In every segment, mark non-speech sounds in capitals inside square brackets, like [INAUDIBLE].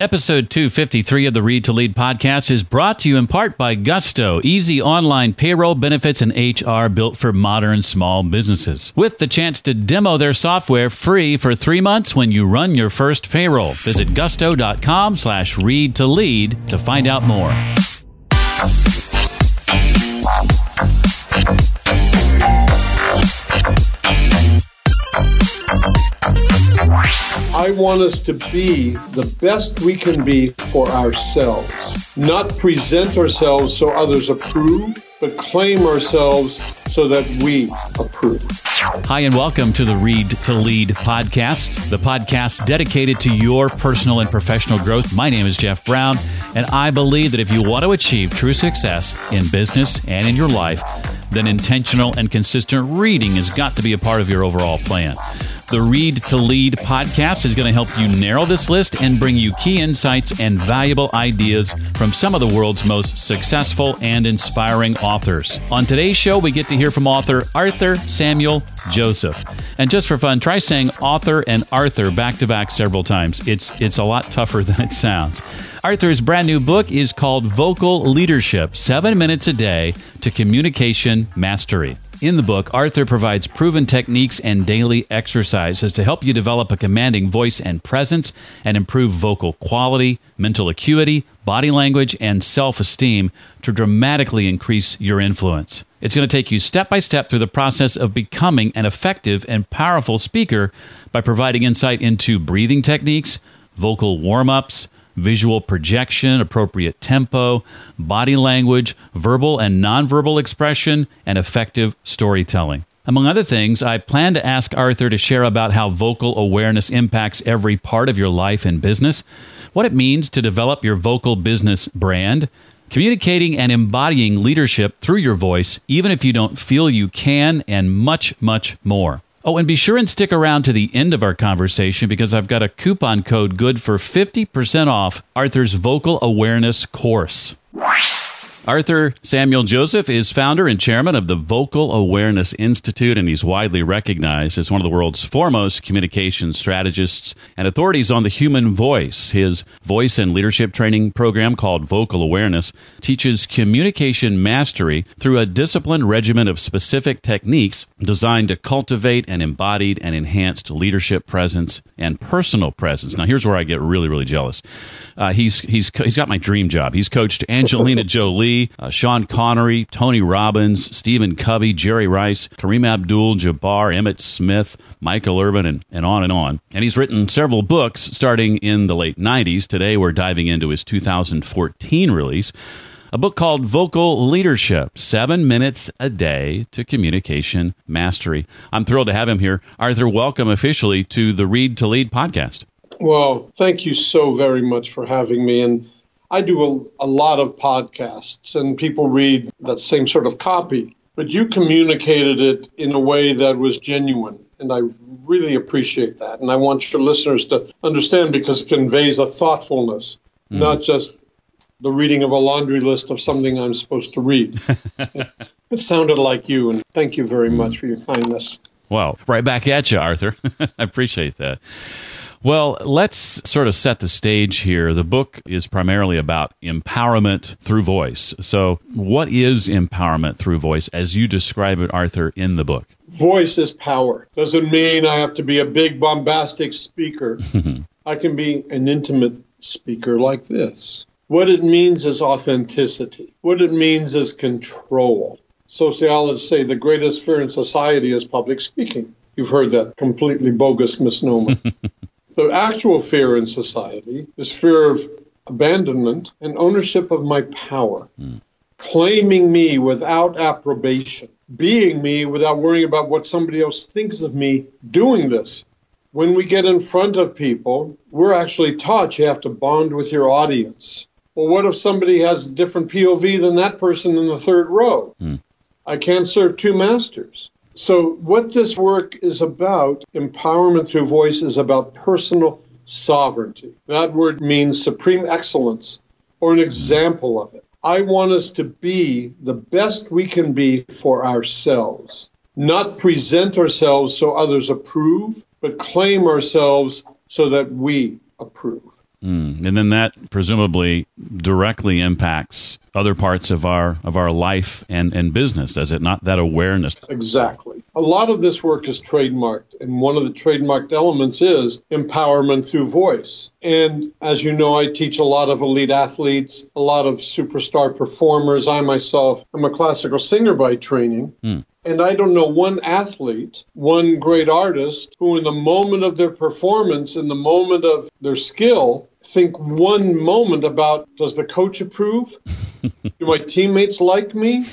Episode 253 of the Read to Lead podcast is brought to you in part by Gusto, easy online payroll benefits and HR built for modern small businesses. With the chance to demo their software free for three months when you run your first payroll. Visit gusto.com slash read to lead to find out more. I want us to be the best we can be for ourselves, not present ourselves so others approve, but claim ourselves so that we approve. Hi, and welcome to the Read to Lead podcast, the podcast dedicated to your personal and professional growth. My name is Jeff Brown, and I believe that if you want to achieve true success in business and in your life, then intentional and consistent reading has got to be a part of your overall plan. The Read to Lead podcast is going to help you narrow this list and bring you key insights and valuable ideas from some of the world's most successful and inspiring authors. On today's show, we get to hear from author Arthur Samuel Joseph. And just for fun, try saying author and Arthur back to back several times. It's it's a lot tougher [LAUGHS] than it sounds. Arthur's brand new book is called Vocal Leadership: 7 minutes a day to communication mastery. In the book, Arthur provides proven techniques and daily exercises to help you develop a commanding voice and presence and improve vocal quality, mental acuity, body language, and self esteem to dramatically increase your influence. It's going to take you step by step through the process of becoming an effective and powerful speaker by providing insight into breathing techniques, vocal warm ups, visual projection, appropriate tempo, body language, verbal and nonverbal expression, and effective storytelling. Among other things, I plan to ask Arthur to share about how vocal awareness impacts every part of your life and business, what it means to develop your vocal business brand, communicating and embodying leadership through your voice, even if you don't feel you can, and much, much more. Oh, and be sure and stick around to the end of our conversation because I've got a coupon code good for 50% off Arthur's Vocal Awareness course. Arthur Samuel Joseph is founder and chairman of the Vocal Awareness Institute, and he's widely recognized as one of the world's foremost communication strategists and authorities on the human voice. His voice and leadership training program called Vocal Awareness teaches communication mastery through a disciplined regimen of specific techniques designed to cultivate an embodied and enhanced leadership presence and personal presence. Now, here's where I get really, really jealous. Uh, he's he's he's got my dream job. He's coached Angelina [LAUGHS] Jolie, uh, Sean Connery, Tony Robbins, Stephen Covey, Jerry Rice, Kareem Abdul-Jabbar, Emmitt Smith, Michael Irvin, and, and on and on. And he's written several books starting in the late '90s. Today, we're diving into his 2014 release a book called Vocal Leadership Seven Minutes a Day to Communication Mastery. I'm thrilled to have him here. Arthur, welcome officially to the Read to Lead podcast. Well, thank you so very much for having me. And I do a, a lot of podcasts, and people read that same sort of copy, but you communicated it in a way that was genuine. And I really appreciate that. And I want your listeners to understand because it conveys a thoughtfulness, mm. not just the reading of a laundry list of something I'm supposed to read. [LAUGHS] it sounded like you, and thank you very much for your kindness. Well, right back at you, Arthur. [LAUGHS] I appreciate that. Well, let's sort of set the stage here. The book is primarily about empowerment through voice. So, what is empowerment through voice as you describe it, Arthur, in the book? Voice is power. Doesn't mean I have to be a big, bombastic speaker. [LAUGHS] I can be an intimate speaker like this. What it means is authenticity. What it means is control. Sociologists say the greatest fear in society is public speaking. You've heard that completely bogus misnomer. [LAUGHS] the actual fear in society is fear of abandonment and ownership of my power, mm. claiming me without approbation, being me without worrying about what somebody else thinks of me doing this. When we get in front of people, we're actually taught you have to bond with your audience. Well, what if somebody has a different POV than that person in the third row? Mm. I can't serve two masters. So, what this work is about, empowerment through voice, is about personal sovereignty. That word means supreme excellence or an example of it. I want us to be the best we can be for ourselves, not present ourselves so others approve, but claim ourselves so that we approve. Mm. And then that presumably directly impacts other parts of our of our life and, and business, does it not? That awareness. Exactly. A lot of this work is trademarked, and one of the trademarked elements is empowerment through voice. And as you know, I teach a lot of elite athletes, a lot of superstar performers. I myself am a classical singer by training. Mm. And I don't know one athlete, one great artist, who in the moment of their performance, in the moment of their skill, think one moment about does the coach approve? [LAUGHS] Do my teammates like me?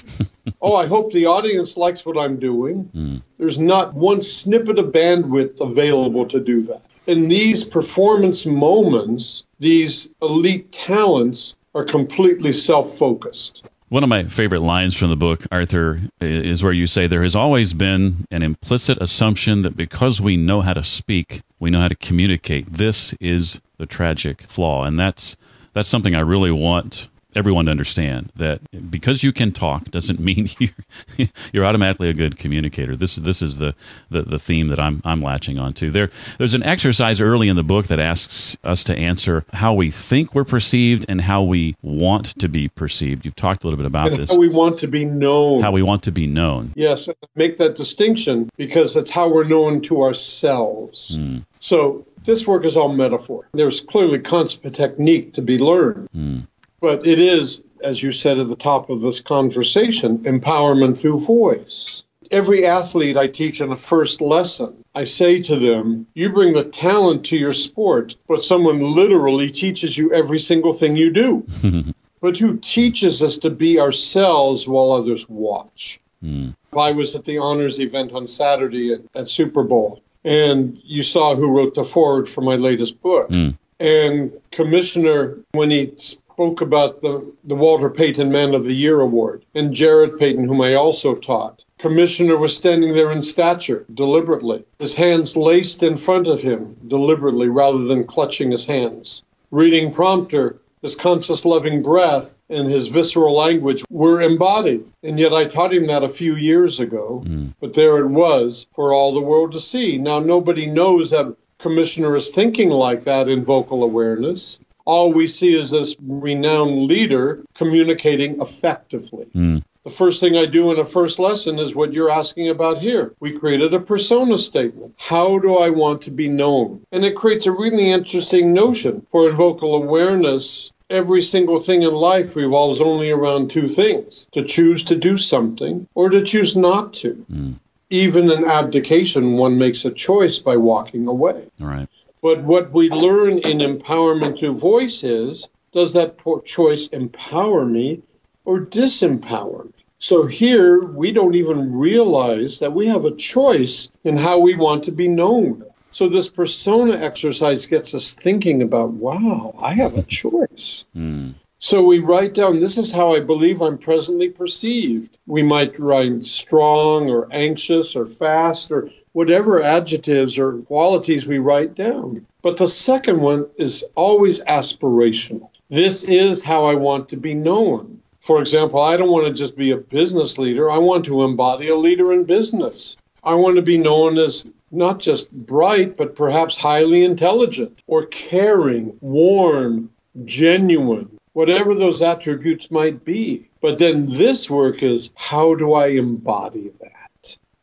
Oh, I hope the audience likes what I'm doing. Mm. There's not one snippet of bandwidth available to do that. In these performance moments, these elite talents are completely self focused. One of my favorite lines from the book, Arthur, is where you say there has always been an implicit assumption that because we know how to speak, we know how to communicate. This is the tragic flaw, and that's that's something I really want everyone to understand that because you can talk doesn't [LAUGHS] mean you're, you're automatically a good communicator. This this is the, the, the theme that I'm I'm latching onto. There there's an exercise early in the book that asks us to answer how we think we're perceived and how we want to be perceived. You've talked a little bit about and this. How we want to be known. How we want to be known. Yes, make that distinction because that's how we're known to ourselves. Mm. So this work is all metaphor. There's clearly concept technique to be learned. Mm. But it is, as you said at the top of this conversation, empowerment through voice. Every athlete I teach in the first lesson, I say to them, you bring the talent to your sport, but someone literally teaches you every single thing you do. [LAUGHS] but who teaches us to be ourselves while others watch? Mm. I was at the honors event on Saturday at, at, Super Bowl, and you saw who wrote the foreword for my latest book. Mm. And Commissioner, when he spoke about the, the Walter Payton Man of the Year Award, and Jarrett Payton, whom I also taught. Commissioner was standing there in stature, deliberately, his hands laced in front of him, deliberately, rather than clutching his hands. Reading prompter, his conscious loving breath and his visceral language were embodied. And yet I taught him that a few years ago, mm. but there it was for all the world to see. Now nobody knows that Commissioner is thinking like that in vocal awareness all we see is this renowned leader communicating effectively. Mm. The first thing I do in a first lesson is what you're asking about here. We created a persona statement. How do I want to be known? And it creates a really interesting notion for in vocal awareness. Every single thing in life revolves only around two things to choose to do something or to choose not to. Mm. Even in abdication, one makes a choice by walking away. All right. But what we learn in empowerment through voice is does that choice empower me or disempower me? So here we don't even realize that we have a choice in how we want to be known. So this persona exercise gets us thinking about, wow, I have a choice. Mm. So we write down, this is how I believe I'm presently perceived. We might write strong or anxious or fast or whatever adjectives or qualities we write down. But the second one is always aspirational. This is how I want to be known. For example, I don't want to just be a business leader, I want to embody a leader in business. I want to be known as not just bright, but perhaps highly intelligent or caring, warm, genuine, whatever those attributes might be. But then this work is how do I embody that?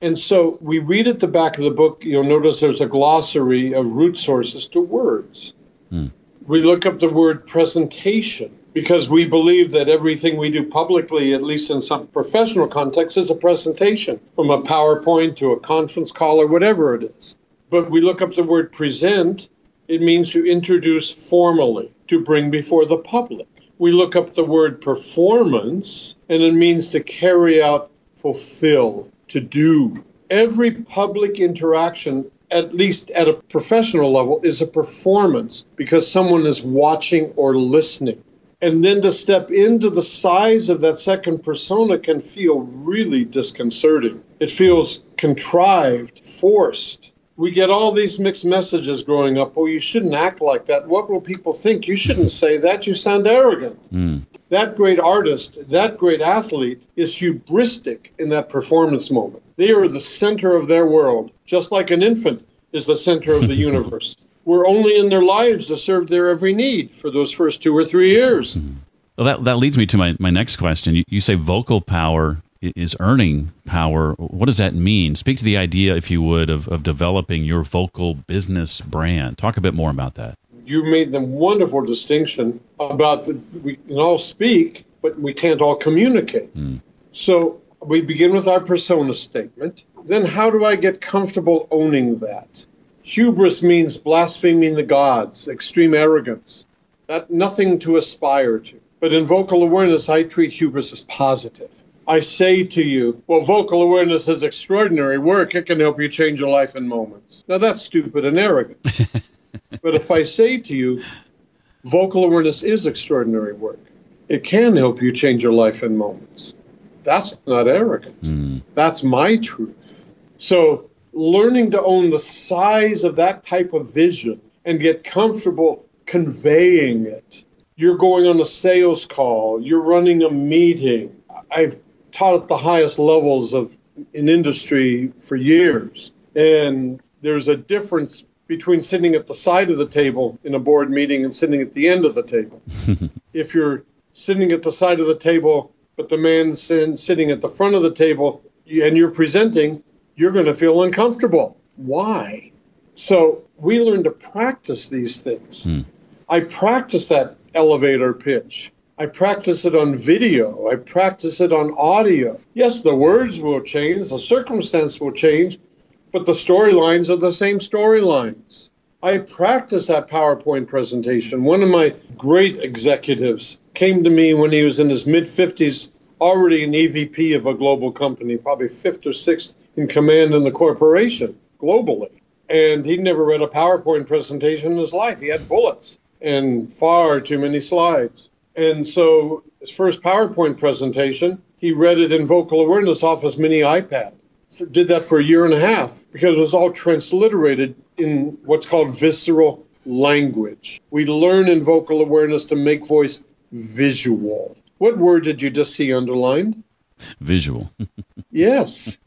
And so we read at the back of the book, you'll notice there's a glossary of root sources to words. Hmm. We look up the word presentation because we believe that everything we do publicly, at least in some professional context, is a presentation from a PowerPoint to a conference call or whatever it is. But we look up the word present, it means to introduce formally, to bring before the public. We look up the word performance, and it means to carry out, fulfill, to do. Every public interaction, at least at a professional level, is a performance because someone is watching or listening. And then to step into the size of that second persona can feel really disconcerting. It feels contrived, forced. We get all these mixed messages growing up. Oh, you shouldn't act like that. What will people think? You shouldn't say that. You sound arrogant. Mm that great artist, that great athlete is hubristic in that performance moment. They are the center of their world, just like an infant is the center of the [LAUGHS] universe. We're only in their lives to serve their every need for those first two or three years. Mm-hmm. Well, that, that leads me to my, my next question. You, you say vocal power is earning power. What does that mean? Speak to the idea, if you would, of, of developing your vocal business brand. Talk a bit more about that. You made the wonderful distinction about the, we can all speak, but we can't all communicate. Mm. So we begin with our persona statement. Then, how do I get comfortable owning that? Hubris means blaspheming the gods, extreme arrogance, that nothing to aspire to. But in vocal awareness, I treat hubris as positive. I say to you, well, vocal awareness is extraordinary work. It can help you change your life in moments. Now, that's stupid and arrogant. [LAUGHS] but if I say to you, vocal awareness is extraordinary work, it can help you change your life in moments. That's not arrogant. Mm. That's my truth. So, learning to own the size of that type of vision and get comfortable conveying it you're going on a sales call, you're running a meeting. I've taught at the highest levels of in industry for years. And there's a difference between sitting at the side of the table in a board meeting and sitting at the end of the table. [LAUGHS] if you're sitting at the side of the table, but the man's sitting at the front of the table and you're presenting, you're going to feel uncomfortable. Why? So we learn to practice these things. Hmm. I practice that elevator pitch. I practice it on video. I practice it on audio. Yes, the words will change, the circumstance will change, but the storylines are the same storylines. I practice that PowerPoint presentation. One of my great executives came to me when he was in his mid 50s, already an EVP of a global company, probably fifth or sixth in command in the corporation globally. And he'd never read a PowerPoint presentation in his life. He had bullets and far too many slides. And so his first PowerPoint presentation, he read it in vocal awareness off his mini iPad. Did that for a year and a half because it was all transliterated in what's called visceral language. We learn in vocal awareness to make voice visual. What word did you just see underlined? Visual. [LAUGHS] yes.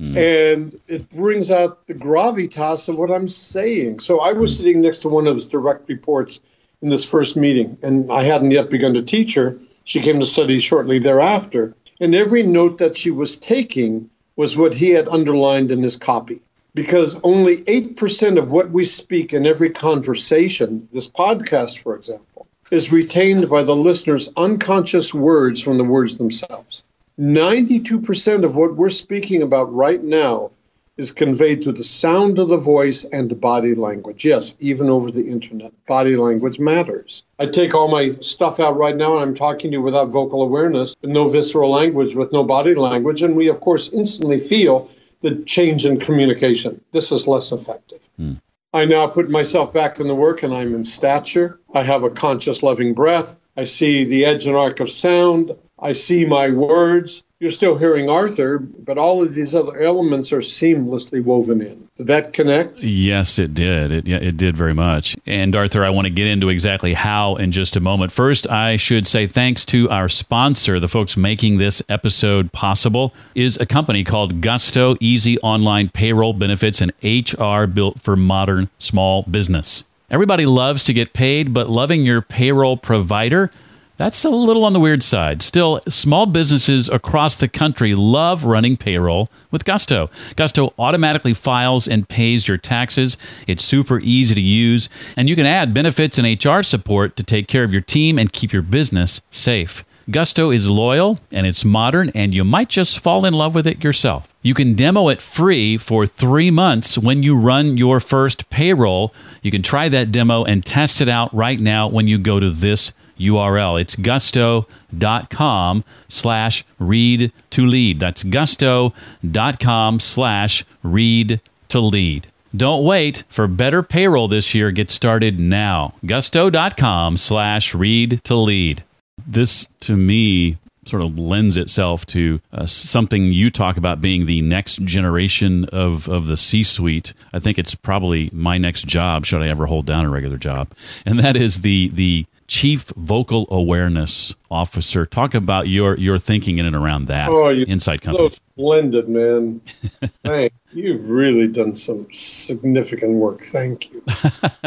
Mm. And it brings out the gravitas of what I'm saying. So I was mm. sitting next to one of his direct reports in this first meeting, and I hadn't yet begun to teach her. She came to study shortly thereafter. And every note that she was taking was what he had underlined in his copy. Because only 8% of what we speak in every conversation, this podcast, for example, is retained by the listener's unconscious words from the words themselves. 92% of what we're speaking about right now is conveyed through the sound of the voice and body language. Yes, even over the internet, body language matters. I take all my stuff out right now and I'm talking to you without vocal awareness, with no visceral language, with no body language, and we, of course, instantly feel the change in communication. This is less effective. Mm. I now put myself back in the work and I'm in stature. I have a conscious, loving breath. I see the edge and arc of sound. I see my words. You're still hearing Arthur, but all of these other elements are seamlessly woven in. Did that connect? Yes, it did. It, it did very much. And Arthur, I want to get into exactly how in just a moment. First, I should say thanks to our sponsor, the folks making this episode possible, is a company called Gusto Easy Online Payroll Benefits and HR built for modern small business. Everybody loves to get paid, but loving your payroll provider that's a little on the weird side. Still, small businesses across the country love running payroll with Gusto. Gusto automatically files and pays your taxes. It's super easy to use, and you can add benefits and HR support to take care of your team and keep your business safe. Gusto is loyal and it's modern, and you might just fall in love with it yourself. You can demo it free for three months when you run your first payroll. You can try that demo and test it out right now when you go to this URL. It's gusto.com slash read to lead. That's gusto.com slash read to lead. Don't wait for better payroll this year. Get started now. Gusto.com slash read to lead. This, to me, sort of lends itself to uh, something you talk about being the next generation of, of the C suite. I think it's probably my next job, should I ever hold down a regular job. And that is the, the Chief Vocal Awareness Officer. Talk about your your thinking in and around that oh, you, inside company. So splendid, man. [LAUGHS] Thanks. You've really done some significant work. Thank you.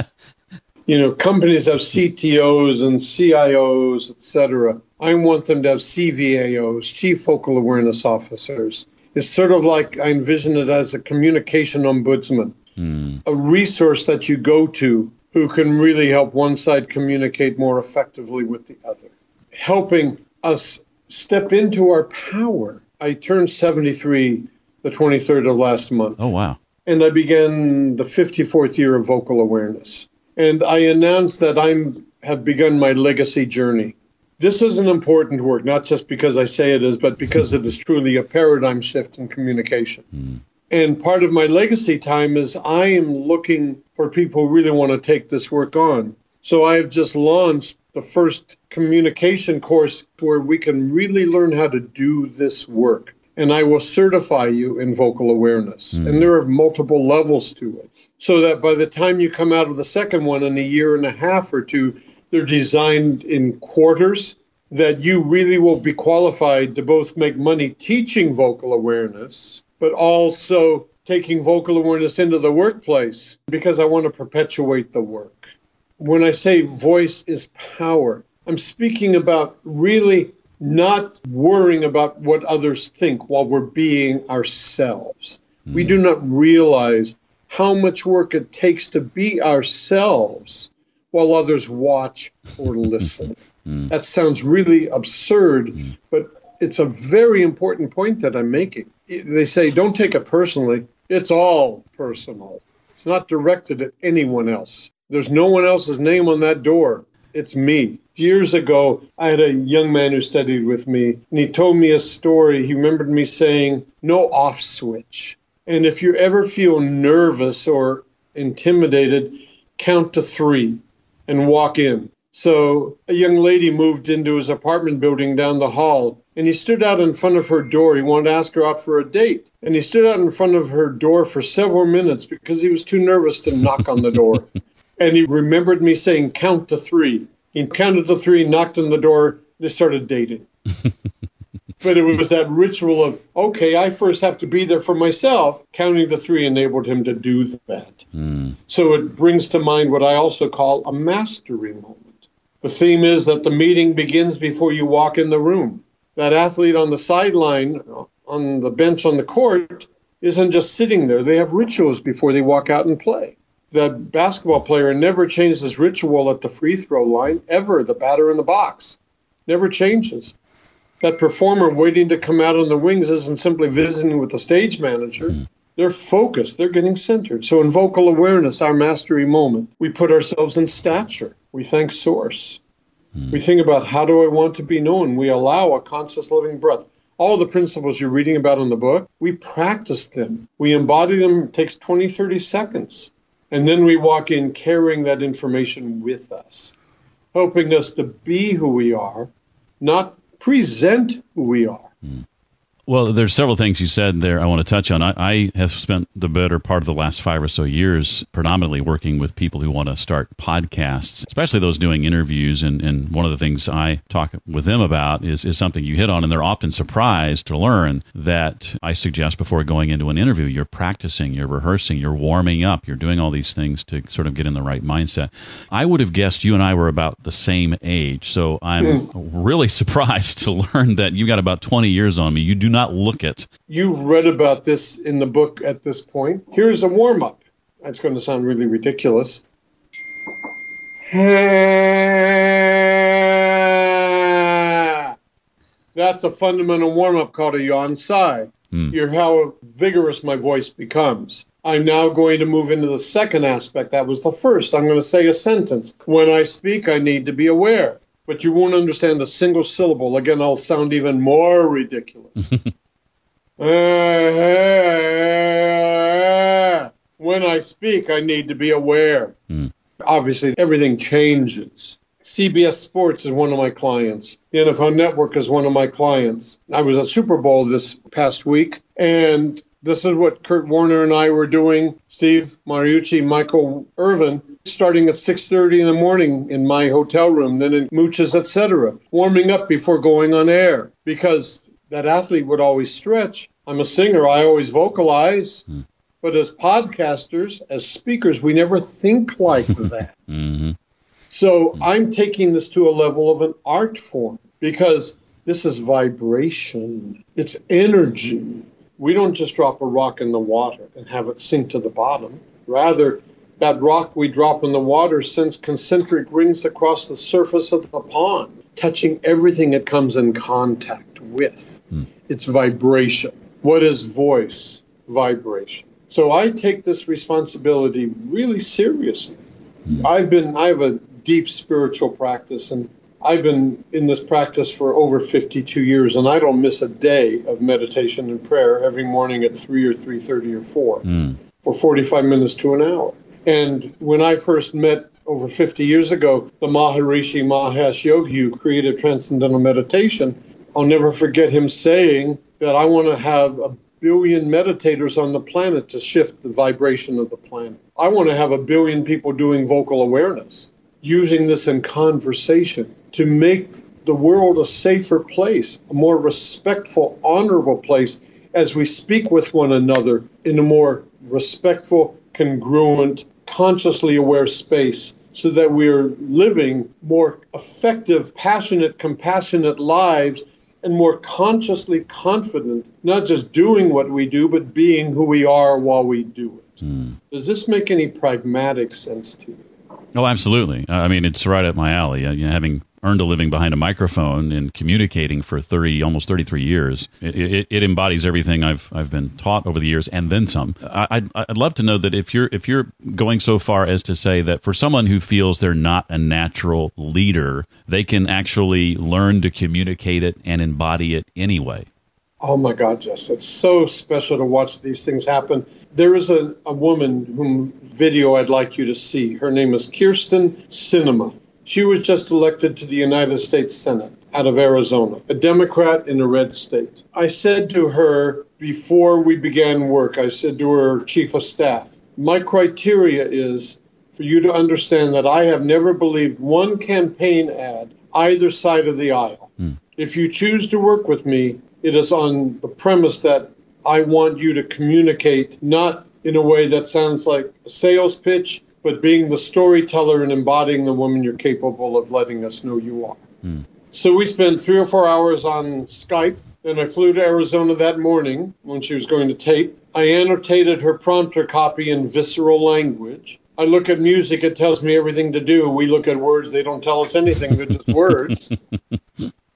[LAUGHS] you know, companies have CTOs and CIOs, etc. I want them to have CVAOs, Chief Vocal Awareness Officers. It's sort of like I envision it as a communication ombudsman, mm. a resource that you go to who can really help one side communicate more effectively with the other, helping us step into our power. I turned 73 the 23rd of last month. Oh, wow. And I began the 54th year of vocal awareness. And I announced that I have begun my legacy journey. This is an important work, not just because I say it is, but because it is truly a paradigm shift in communication. Mm. And part of my legacy time is I am looking for people who really want to take this work on. So I have just launched the first communication course where we can really learn how to do this work. And I will certify you in vocal awareness. Mm. And there are multiple levels to it. So that by the time you come out of the second one in a year and a half or two, they're designed in quarters that you really will be qualified to both make money teaching vocal awareness but also taking vocal awareness into the workplace because I want to perpetuate the work. When I say voice is power, I'm speaking about really not worrying about what others think while we're being ourselves. Mm. We do not realize how much work it takes to be ourselves while others watch or [LAUGHS] listen. mm. That sounds really absurd, mm. but it's a very important point that I'm making. They say don't take it personally. It's all personal. It's not directed at anyone else. There's no one else's name on that door. It's me. Years ago, I had a young man who studied with me, and he told me a story. He remembered me saying, No off switch. And if you ever feel nervous or intimidated, count to three and walk in. So a young lady moved into his apartment building down the hall, and he stood out in front of her door. He wanted to ask her out for a date. And he stood out in front of her door for several minutes because he was too nervous to knock on the door. [LAUGHS] and he remembered me saying, Count to three. He counted to three, knocked on the door, they started dating. [LAUGHS] but it was that ritual of, okay, I first have to be there for myself. Counting to three enabled him to do that. Mm. So it brings to mind what I also call a mastery moment. The theme is that the meeting begins before you walk in the room. That athlete on the sideline, on the bench on the court, isn't just sitting there. They have rituals before they walk out and play. That basketball player never changes ritual at the free throw line, ever. The batter in the box never changes. That performer waiting to come out on the wings isn't simply visiting with the stage manager. Mm. They're focused, they're getting centered. So, in vocal awareness, our mastery moment, we put ourselves in stature. We thank Source. We think about how do I want to be known? We allow a conscious living breath. All the principles you're reading about in the book, we practice them. We embody them, it takes 20, 30 seconds. And then we walk in carrying that information with us, helping us to be who we are, not present who we are. Mm. Well, there's several things you said there I want to touch on. I, I, have spent the better part of the last five or so years predominantly working with people who want to start podcasts, especially those doing interviews. And, and one of the things I talk with them about is, is something you hit on, and they're often surprised to learn that I suggest before going into an interview, you're practicing, you're rehearsing, you're warming up, you're doing all these things to sort of get in the right mindset. I would have guessed you and I were about the same age. So I'm mm. really [LAUGHS] surprised to learn that you got about 20 years on me. You do not look it. You've read about this in the book at this point. Here's a warm up. That's going to sound really ridiculous. [LAUGHS] That's a fundamental warm up called a yawn sigh. Mm. Hear how vigorous my voice becomes. I'm now going to move into the second aspect. That was the first. I'm going to say a sentence. When I speak, I need to be aware but you won't understand a single syllable. Again, I'll sound even more ridiculous. [LAUGHS] when I speak, I need to be aware. Mm. Obviously, everything changes. CBS Sports is one of my clients. The NFL Network is one of my clients. I was at Super Bowl this past week, and this is what Kurt Warner and I were doing. Steve Mariucci, Michael Irvin, starting at 6.30 in the morning in my hotel room, then in Mooch's, etc., warming up before going on air because that athlete would always stretch. I'm a singer. I always vocalize. Mm. But as podcasters, as speakers, we never think like [LAUGHS] that. mm-hmm. So I'm taking this to a level of an art form because this is vibration, it's energy. We don't just drop a rock in the water and have it sink to the bottom. Rather, that rock we drop in the water sends concentric rings across the surface of the pond, touching everything it comes in contact with. Mm. It's vibration. What is voice? Vibration. So I take this responsibility really seriously. Mm. I've been I have a deep spiritual practice and I've been in this practice for over 52 years, and I don't miss a day of meditation and prayer every morning at 3 or 3.30 or 4 mm. for 45 minutes to an hour. And when I first met over 50 years ago, the Maharishi Mahesh Yogi who created Transcendental Meditation, I'll never forget him saying that I want to have a billion meditators on the planet to shift the vibration of the planet. I want to have a billion people doing vocal awareness using this in conversation to make the world a safer place, a more respectful, honorable place as we speak with one another in a more respectful, congruent, consciously aware space so that we're living more effective, passionate, compassionate lives and more consciously confident, not just doing what we do, but being who we are while we do it. Mm. Does this make any pragmatic sense to you? Oh, absolutely. I mean, it's right up my alley. You know, having earned a living behind a microphone and communicating for 30 almost 33 years it, it, it, embodies everything I've I've been taught over the years and then some I, I'd, I'd love to know that if you're if you're going so far as to say that for someone who feels they're not a natural leader they can actually learn to communicate it and embody it anyway Oh my God, Jess, it's so special to watch these things happen. There is a, a woman whom video I'd like you to see. Her name is Kyrsten Sinema. She was just elected to the United States Senate out of Arizona, a Democrat in a red state. I said to her before we began work, I said to her chief of staff, my criteria is for you to understand that I have never believed one campaign ad either side of the aisle. Mm. If you choose to work with me, it is on the premise that I want you to communicate not in a way that sounds like a sales pitch, but being the storyteller and embodying the woman you're capable of letting us know you are. Mm. So we spent three or four hours on Skype. Then I flew to Arizona that morning when she was going to tape. I annotated her prompter copy in visceral language. I look at music, it tells me everything to do. We look at words, they don't tell us anything, they're just words. [LAUGHS]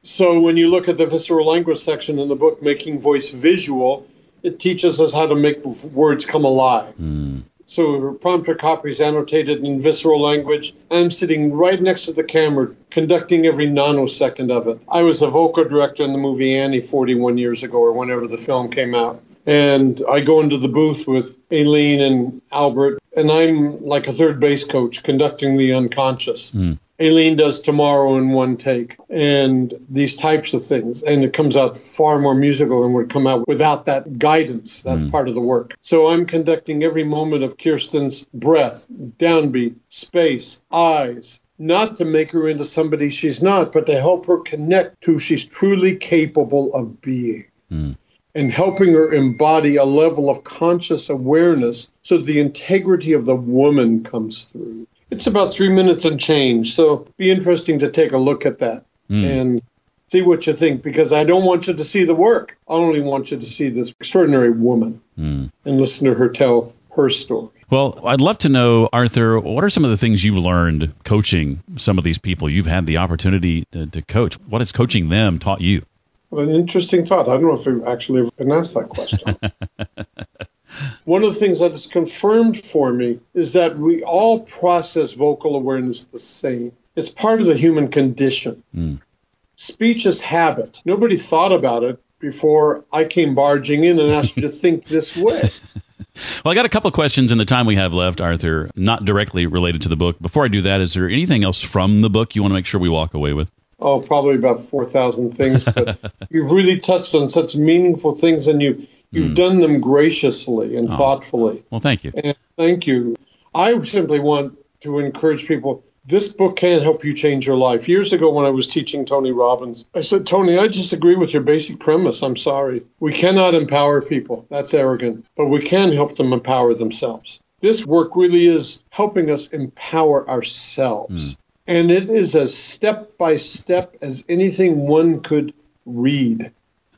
So when you look at the visceral language section in the book, Making Voice Visual, it teaches us how to make words come alive. Mm. So prompter copy is annotated in visceral language. I'm sitting right next to the camera, conducting every nanosecond of it. I was a vocal director in the movie Annie 41 years ago, or whenever the film came out. And I go into the booth with Aileen and Albert, and I'm like a third base coach conducting the unconscious. Mm. Aileen does tomorrow in one take, and these types of things. And it comes out far more musical than would come out without that guidance. That's mm. part of the work. So I'm conducting every moment of Kyrsten's breath, downbeat, space, eyes, not to make her into somebody she's not, but to help her connect to who she's truly capable of being. Mm. And helping her embody a level of conscious awareness so the integrity of the woman comes through. It's about three minutes and change. So be interesting to take a look at that mm. and see what you think because I don't want you to see the work. I only want you to see this extraordinary woman mm. and listen to her tell her story. Well, I'd love to know, Arthur, what are some of the things you've learned coaching some of these people you've had the opportunity to, to coach? What has coaching them taught you? Well, an interesting thought. I don't know if we've actually ever been asked that question. [LAUGHS] One of the things that is confirmed for me is that we all process vocal awareness the same. It's part of the human condition. Mm. Speech is habit. Nobody thought about it before I came barging in and asked you to think this way. [LAUGHS] Well, I got a couple of questions in the time we have left, Arthur, not directly related to the book. Before I do that, is there anything else from the book you want to make sure we walk away with? Oh, probably about 4,000 things, but [LAUGHS] you've really touched on such meaningful things and you You've mm. done them graciously and oh. thoughtfully. Well, thank you. And thank you. I simply want to encourage people this book can help you change your life. Years ago, when I was teaching Tony Robbins, I said, Tony, I disagree with your basic premise. I'm sorry. We cannot empower people. That's arrogant. But we can help them empower themselves. This work really is helping us empower ourselves. Mm. And it is as step by step as anything one could read.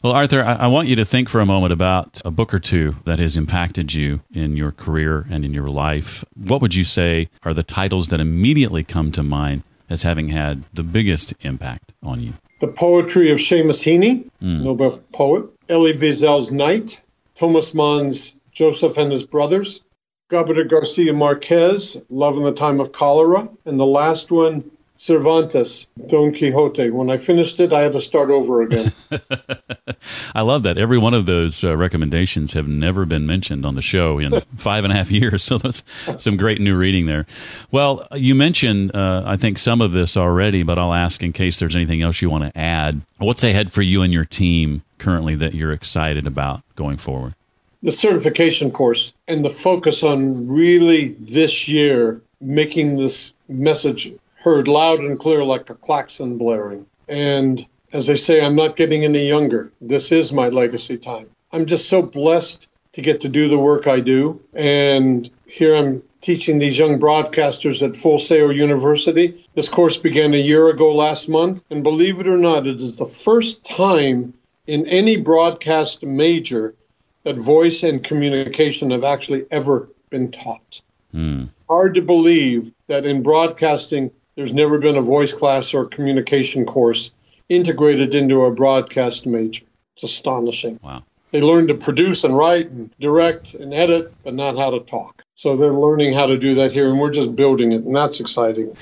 Well, Arthur, I, I, want you to think for a moment about a book or two that has impacted you in your career and in your life. What would you say are the titles that immediately come to mind as having had the biggest impact on you? The Poetry of Seamus Heaney, mm. Nobel poet, Elie Wiesel's Night, Thomas Mann's Joseph and His Brothers, Gabriel Garcia Marquez, Love in the Time of Cholera, and the last one, Cervantes, Don Quixote. When I finished it, I had to start over again. [LAUGHS] I love that. Every one of those uh, recommendations have never been mentioned on the show in [LAUGHS] five and a half years. [LAUGHS] So that's some great new reading there. Well, you mentioned, uh, I think, some of this already, but I'll ask in case there's anything else you want to add. What's ahead for you and your team currently that you're excited about going forward? The certification course and the focus on really this year making this message heard loud and clear like a klaxon blaring. And as they say, I'm not getting any younger. This is my legacy time. I'm just so blessed to get to do the work I do. And here I'm teaching these young broadcasters at Full Sail University. This course began a year ago last month. And believe it or not, it is the first time in any broadcast major that voice and communication have actually ever been taught. Mm. Hard to believe that in broadcasting, there's never been a voice class or communication course integrated into a broadcast major. It's astonishing. Wow. They learn to produce and write and direct and edit, but not how to talk. So they're learning how to do that here, and we're just building it, and that's exciting.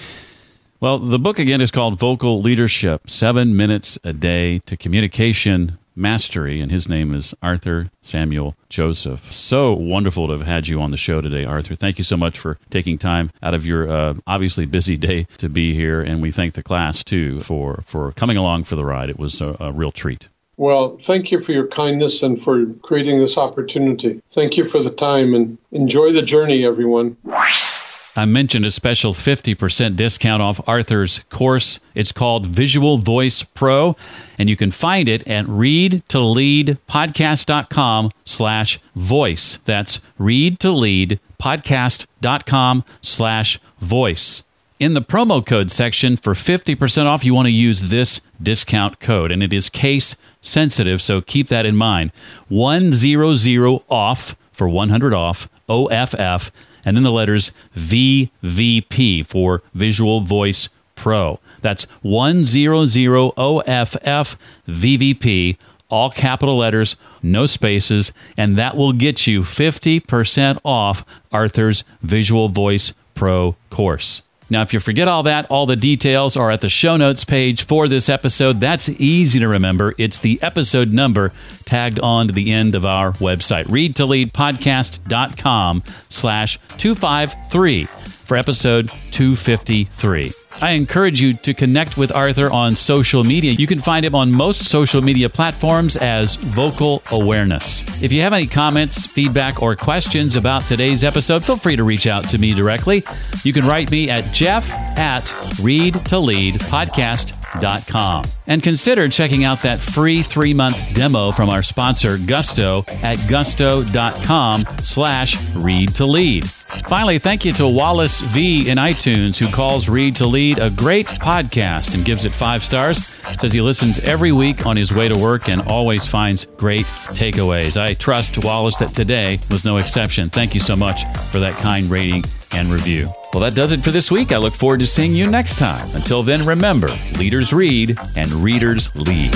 Well, the book again is called Vocal Leadership Seven Minutes a Day to Communication mastery, and his name is Arthur Samuel Joseph. So wonderful to have had you on the show today, Arthur. Thank you so much for taking time out of your uh, obviously busy [LAUGHS] day to be here, and we thank the class too for for coming along for the ride. It was a, a real treat. Well, thank you for your kindness and for creating this opportunity. Thank you for the time and enjoy the journey, everyone. I mentioned a special 50% discount off Arthur's course. It's called Visual Voice Pro, and you can find it at readtoleadpodcast.com slash voice. That's readtoleadpodcast.com slash voice. In the promo code section for 50% off, you want to use this discount code, and it is case sensitive, so keep that in mind. 100 off for 100 off, OFF and then the letters VVP for Visual Voice Pro. That's 100OFF VVP, all capital letters, no spaces, and that will get you 50% off Arthur's Visual Voice Pro course. Now, if you forget all that, all the details are at the show notes page for this episode. That's easy to remember. It's the episode number tagged on to the end of our website, readtoleadpodcast.com slash 253 for episode 253. I encourage you to connect with Arthur on social media. You can find him on most social media platforms as Vocal Awareness. If you have any comments, feedback, or questions about today's episode, feel free to reach out to me directly. You can write me at jeff at readtoleadpodcast.com. And consider checking out that free three-month demo from our sponsor, Gusto, at gusto.com slash read to lead. Finally, thank you to Wallace V in iTunes, who calls Read to Lead a great podcast and gives it five stars. Says he listens every week on his way to work and always finds great takeaways. I trust, Wallace, that today was no exception. Thank you so much for that kind rating and review. Well, that does it for this week. I look forward to seeing you next time. Until then, remember leaders read and readers lead.